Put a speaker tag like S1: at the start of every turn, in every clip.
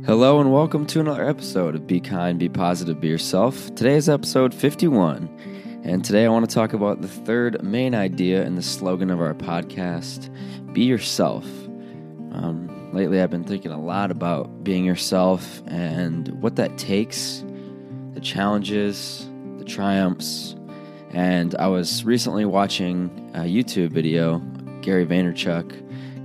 S1: Hello and welcome to another episode of Be Kind, Be Positive, Be Yourself. Today is episode 51, and today I want to talk about the third main idea in the slogan of our podcast Be Yourself. Um, lately, I've been thinking a lot about being yourself and what that takes, the challenges, the triumphs. And I was recently watching a YouTube video, Gary Vaynerchuk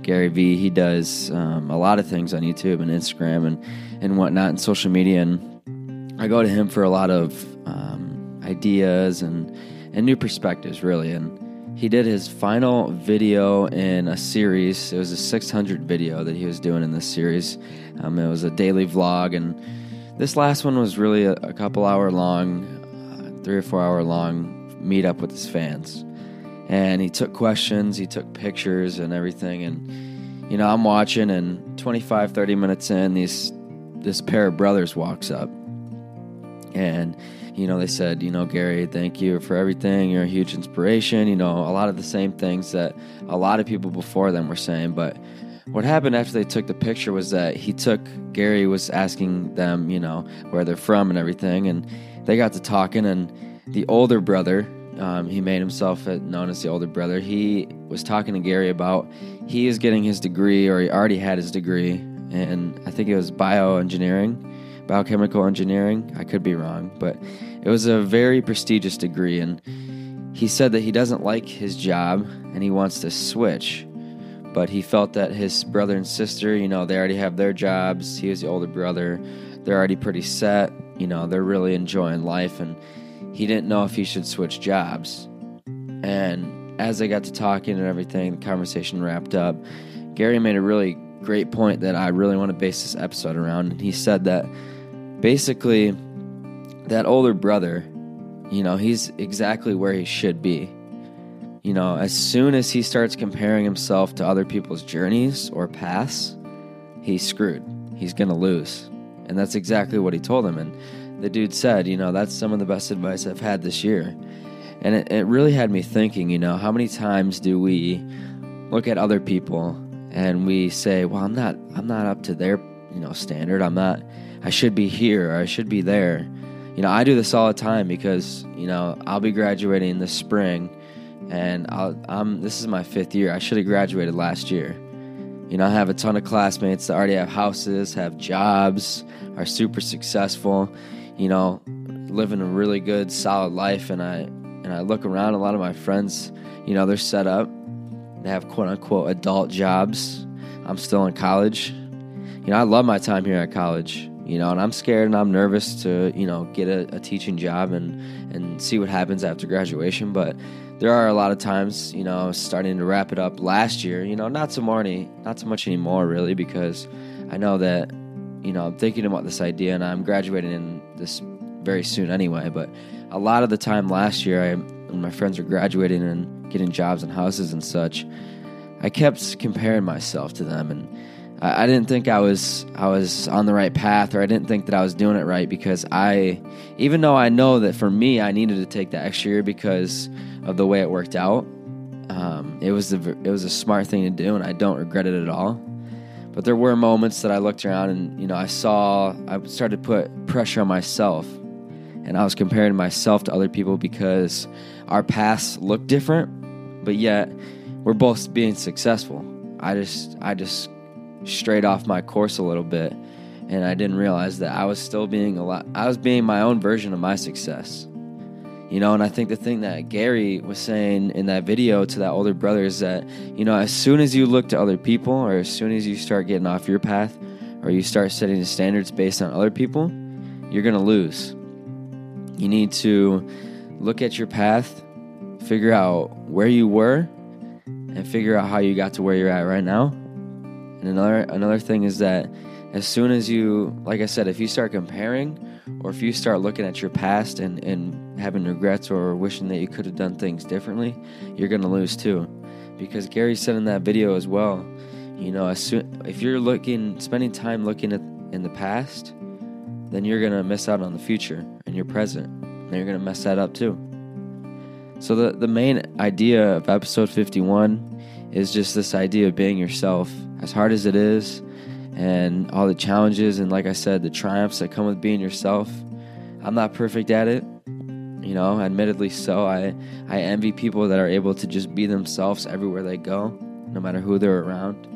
S1: Gary Vee. He does um, a lot of things on YouTube and Instagram and, and whatnot and social media. And I go to him for a lot of um, ideas and, and new perspectives, really. And he did his final video in a series. It was a 600 video that he was doing in this series. Um, it was a daily vlog. And this last one was really a, a couple hour long, uh, three or four hour long meet up with his fans and he took questions, he took pictures and everything. And, you know, I'm watching, and 25, 30 minutes in, these this pair of brothers walks up. And, you know, they said, you know, Gary, thank you for everything. You're a huge inspiration. You know, a lot of the same things that a lot of people before them were saying. But what happened after they took the picture was that he took, Gary was asking them, you know, where they're from and everything. And they got to talking, and the older brother, um, he made himself known as the older brother. He was talking to Gary about he is getting his degree, or he already had his degree, and I think it was bioengineering, biochemical engineering. I could be wrong, but it was a very prestigious degree. And he said that he doesn't like his job and he wants to switch. But he felt that his brother and sister, you know, they already have their jobs. He was the older brother. They're already pretty set. You know, they're really enjoying life and he didn't know if he should switch jobs. And as they got to talking and everything, the conversation wrapped up. Gary made a really great point that I really want to base this episode around. And he said that basically, that older brother, you know, he's exactly where he should be. You know, as soon as he starts comparing himself to other people's journeys or paths, he's screwed. He's going to lose. And that's exactly what he told him. And the dude said, you know, that's some of the best advice I've had this year. And it, it really had me thinking, you know, how many times do we look at other people and we say, well, I'm not, I'm not up to their, you know, standard. I'm not, I should be here or I should be there. You know, I do this all the time because, you know, I'll be graduating this spring and I'll, I'm, this is my fifth year. I should have graduated last year. You know, I have a ton of classmates that already have houses, have jobs, are super successful you know, living a really good, solid life. And I and I look around, a lot of my friends, you know, they're set up. They have quote unquote adult jobs. I'm still in college. You know, I love my time here at college. You know, and I'm scared and I'm nervous to, you know, get a, a teaching job and and see what happens after graduation. But there are a lot of times, you know, starting to wrap it up last year, you know, not so many, not so much anymore really, because I know that you know, I'm thinking about this idea and I'm graduating in this very soon anyway. But a lot of the time last year, I, when my friends were graduating and getting jobs and houses and such, I kept comparing myself to them, and I, I didn't think I was I was on the right path, or I didn't think that I was doing it right because I, even though I know that for me, I needed to take that extra year because of the way it worked out. Um, it was a, it was a smart thing to do, and I don't regret it at all. But there were moments that I looked around and, you know, I saw, I started to put pressure on myself. And I was comparing myself to other people because our paths look different, but yet we're both being successful. I just, I just strayed off my course a little bit and I didn't realize that I was still being a lot, I was being my own version of my success. You know, and I think the thing that Gary was saying in that video to that older brother is that, you know, as soon as you look to other people or as soon as you start getting off your path or you start setting the standards based on other people, you're going to lose. You need to look at your path, figure out where you were, and figure out how you got to where you're at right now. And another another thing is that as soon as you like I said, if you start comparing or if you start looking at your past and, and having regrets or wishing that you could have done things differently, you're going to lose too. Because Gary said in that video as well, you know, soon, if you're looking, spending time looking at in the past, then you're going to miss out on the future and your present. And you're going to mess that up too. So the, the main idea of episode 51 is just this idea of being yourself, as hard as it is, and all the challenges and like I said, the triumphs that come with being yourself. I'm not perfect at it. You know, admittedly so. I I envy people that are able to just be themselves everywhere they go, no matter who they're around.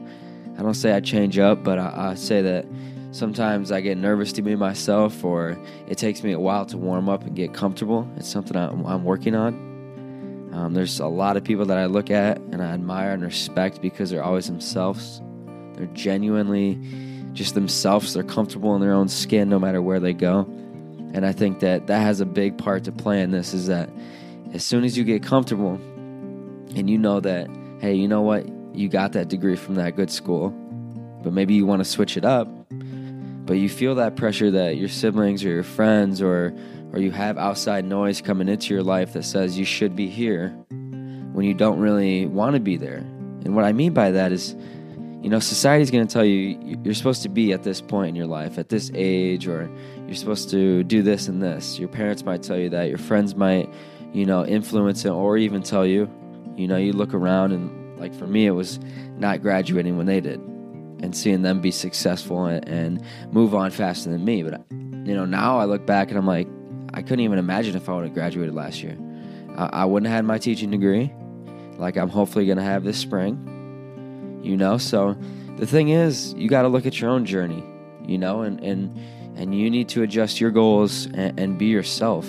S1: I don't say I change up, but I, I say that sometimes I get nervous to be myself, or it takes me a while to warm up and get comfortable. It's something I'm, I'm working on. Um, there's a lot of people that I look at and I admire and respect because they're always themselves. They're genuinely just themselves. They're comfortable in their own skin no matter where they go. And I think that that has a big part to play in this is that as soon as you get comfortable and you know that, hey, you know what? You got that degree from that good school, but maybe you want to switch it up, but you feel that pressure that your siblings or your friends or or you have outside noise coming into your life that says you should be here when you don't really want to be there. And what I mean by that is, you know, society's going to tell you you're supposed to be at this point in your life, at this age, or you're supposed to do this and this. Your parents might tell you that. Your friends might, you know, influence it or even tell you. You know, you look around and, like, for me, it was not graduating when they did and seeing them be successful and, and move on faster than me. But, you know, now I look back and I'm like, I couldn't even imagine if I would have graduated last year. I, I wouldn't have had my teaching degree, like I'm hopefully going to have this spring. You know, so the thing is, you got to look at your own journey, you know, and and and you need to adjust your goals and, and be yourself.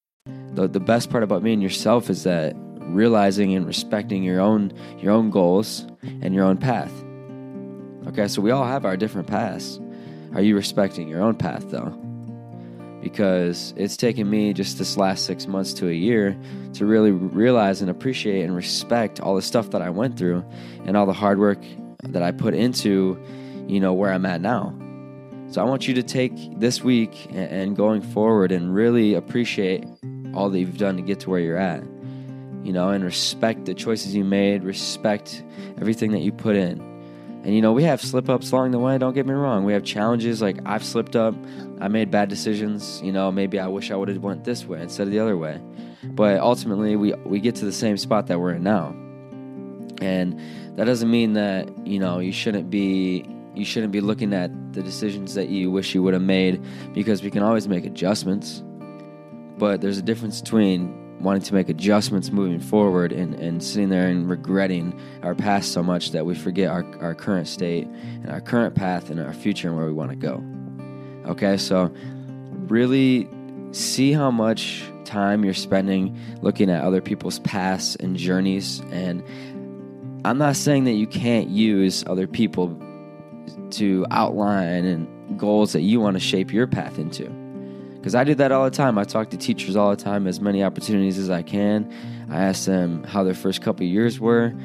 S1: The, the best part about being yourself is that realizing and respecting your own your own goals and your own path. Okay, so we all have our different paths. Are you respecting your own path though? Because it's taken me just this last six months to a year to really realize and appreciate and respect all the stuff that I went through and all the hard work that I put into, you know, where I'm at now. So I want you to take this week and going forward and really appreciate all that you've done to get to where you're at. You know, and respect the choices you made, respect everything that you put in. And you know, we have slip ups along the way, don't get me wrong. We have challenges like I've slipped up, I made bad decisions, you know, maybe I wish I would have went this way instead of the other way. But ultimately we we get to the same spot that we're in now. And that doesn't mean that, you know, you shouldn't be you shouldn't be looking at the decisions that you wish you would have made because we can always make adjustments but there's a difference between wanting to make adjustments moving forward and, and sitting there and regretting our past so much that we forget our, our current state and our current path and our future and where we want to go. Okay, so really see how much time you're spending looking at other people's paths and journeys. And I'm not saying that you can't use other people to outline and goals that you want to shape your path into because I do that all the time. I talk to teachers all the time, as many opportunities as I can. I ask them how their first couple years were.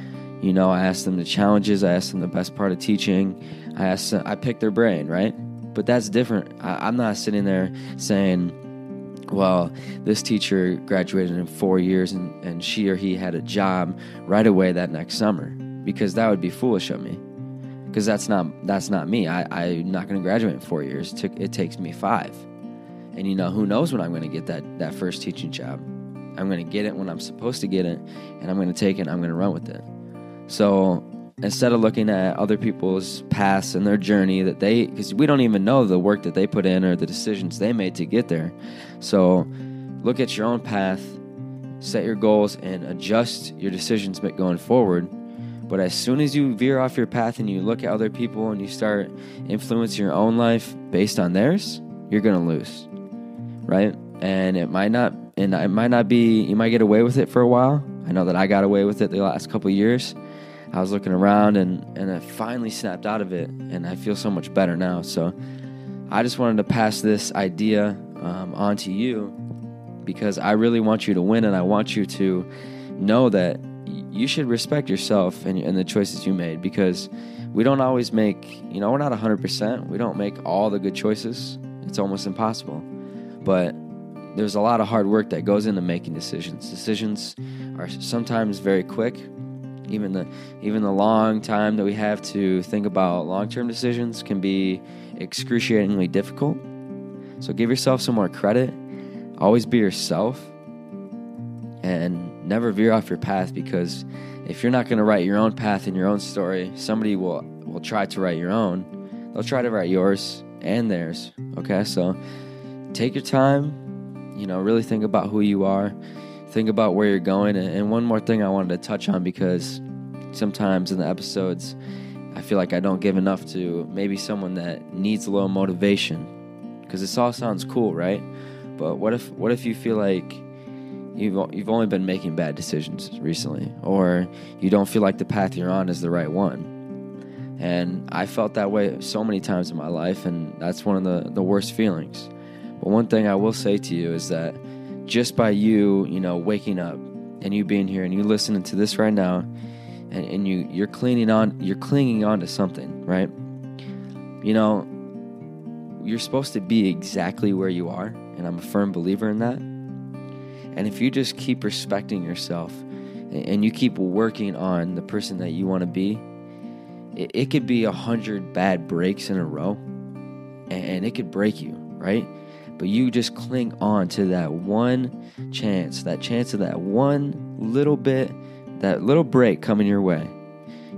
S1: You know, I ask them the challenges. I ask them the best part of teaching. I ask them, I pick their brain, right? But that's different. I, I'm not sitting there saying, well, this teacher graduated in four years and, and she or he had a job right away that next summer because that would be foolish of me because that's not that's not me I, i'm not going to graduate in four years it, took, it takes me five and you know, who knows when I'm going to get that that first teaching job. I'm going to get it when I'm supposed to get it, and I'm going to take it. I'm going to run with it. So instead of looking at other people's past and their journey that they, because we don't even know the work that they put in or the decisions they made to get there. So look at your own path, set your goals, and adjust your decisions going forward. But as soon as you veer off your path and you look at other people and you start influencing your own life based on theirs, you're going to lose right? And it might not, and it might not be. You might get away with it for a while. I know that I got away with it the last couple years. I was looking around and and I finally snapped out of it, and I feel so much better now. So I just wanted to pass this idea um, on to you because I really want you to win, and I want you to know that you should respect yourself and, and the choices you made because we don't always make, you know, we're not 100%. We don't make all the good choices. It's almost impossible. But there's a lot of hard work that goes into making decisions. Decisions are sometimes very quick. Even the even the long time that we have to think about long-term decisions can be excruciatingly difficult. So give yourself some more credit. Always be yourself and never veer off your path because if you're not going to write your own path and your own story, somebody will will try to write your own. They'll try to write yours and theirs. Okay? So take your time, you know, really think about who you are, think about where you're going. And one more thing I wanted to touch on because sometimes in the episodes I feel like I don't give enough to maybe someone that needs a little motivation because this all sounds cool, right? But what if what if you feel like you've you've only been making bad decisions recently, or you don't feel like the path you're on is the right one? And I felt that way so many times in my life, and that's one of the, the worst feelings. But one thing I will say to you is that just by you, you know, waking up and you being here and you listening to this right now, and, and you you're clinging on you're clinging on to something, right? You know, you're supposed to be exactly where you are, and I'm a firm believer in that. And if you just keep respecting yourself and you keep working on the person that you want to be, it, it could be a hundred bad breaks in a row and it could break you, right? But you just cling on to that one chance, that chance of that one little bit, that little break coming your way,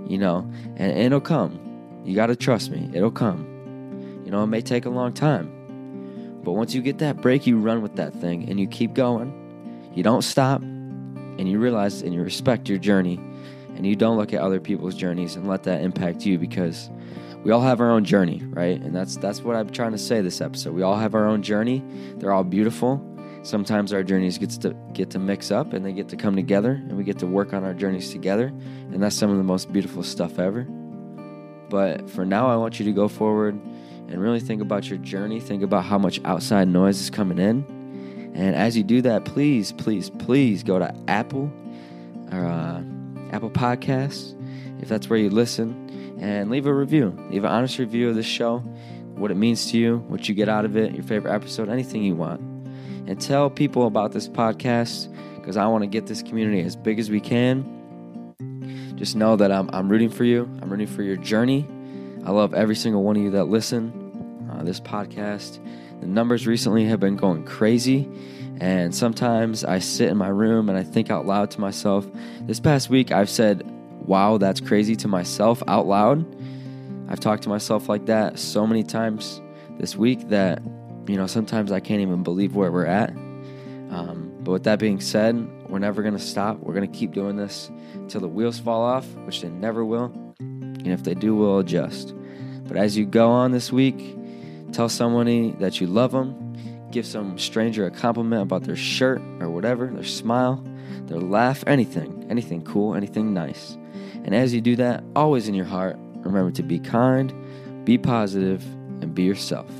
S1: you know, and, and it'll come. You got to trust me, it'll come. You know, it may take a long time. But once you get that break, you run with that thing and you keep going. You don't stop and you realize and you respect your journey and you don't look at other people's journeys and let that impact you because we all have our own journey, right? And that's that's what I'm trying to say this episode. We all have our own journey. They're all beautiful. Sometimes our journeys gets to get to mix up and they get to come together and we get to work on our journeys together. And that's some of the most beautiful stuff ever. But for now I want you to go forward and really think about your journey. Think about how much outside noise is coming in. And as you do that, please, please, please go to Apple or uh, Apple Podcasts, if that's where you listen, and leave a review. Leave an honest review of this show, what it means to you, what you get out of it, your favorite episode, anything you want. And tell people about this podcast because I want to get this community as big as we can. Just know that I'm, I'm rooting for you. I'm rooting for your journey. I love every single one of you that listen. Uh, this podcast, the numbers recently have been going crazy. And sometimes I sit in my room and I think out loud to myself. This past week, I've said, wow, that's crazy to myself out loud. I've talked to myself like that so many times this week that, you know, sometimes I can't even believe where we're at. Um, but with that being said, we're never going to stop. We're going to keep doing this until the wheels fall off, which they never will. And if they do, we'll adjust. But as you go on this week, tell somebody that you love them give some stranger a compliment about their shirt or whatever, their smile, their laugh, anything, anything cool, anything nice. And as you do that, always in your heart, remember to be kind, be positive, and be yourself.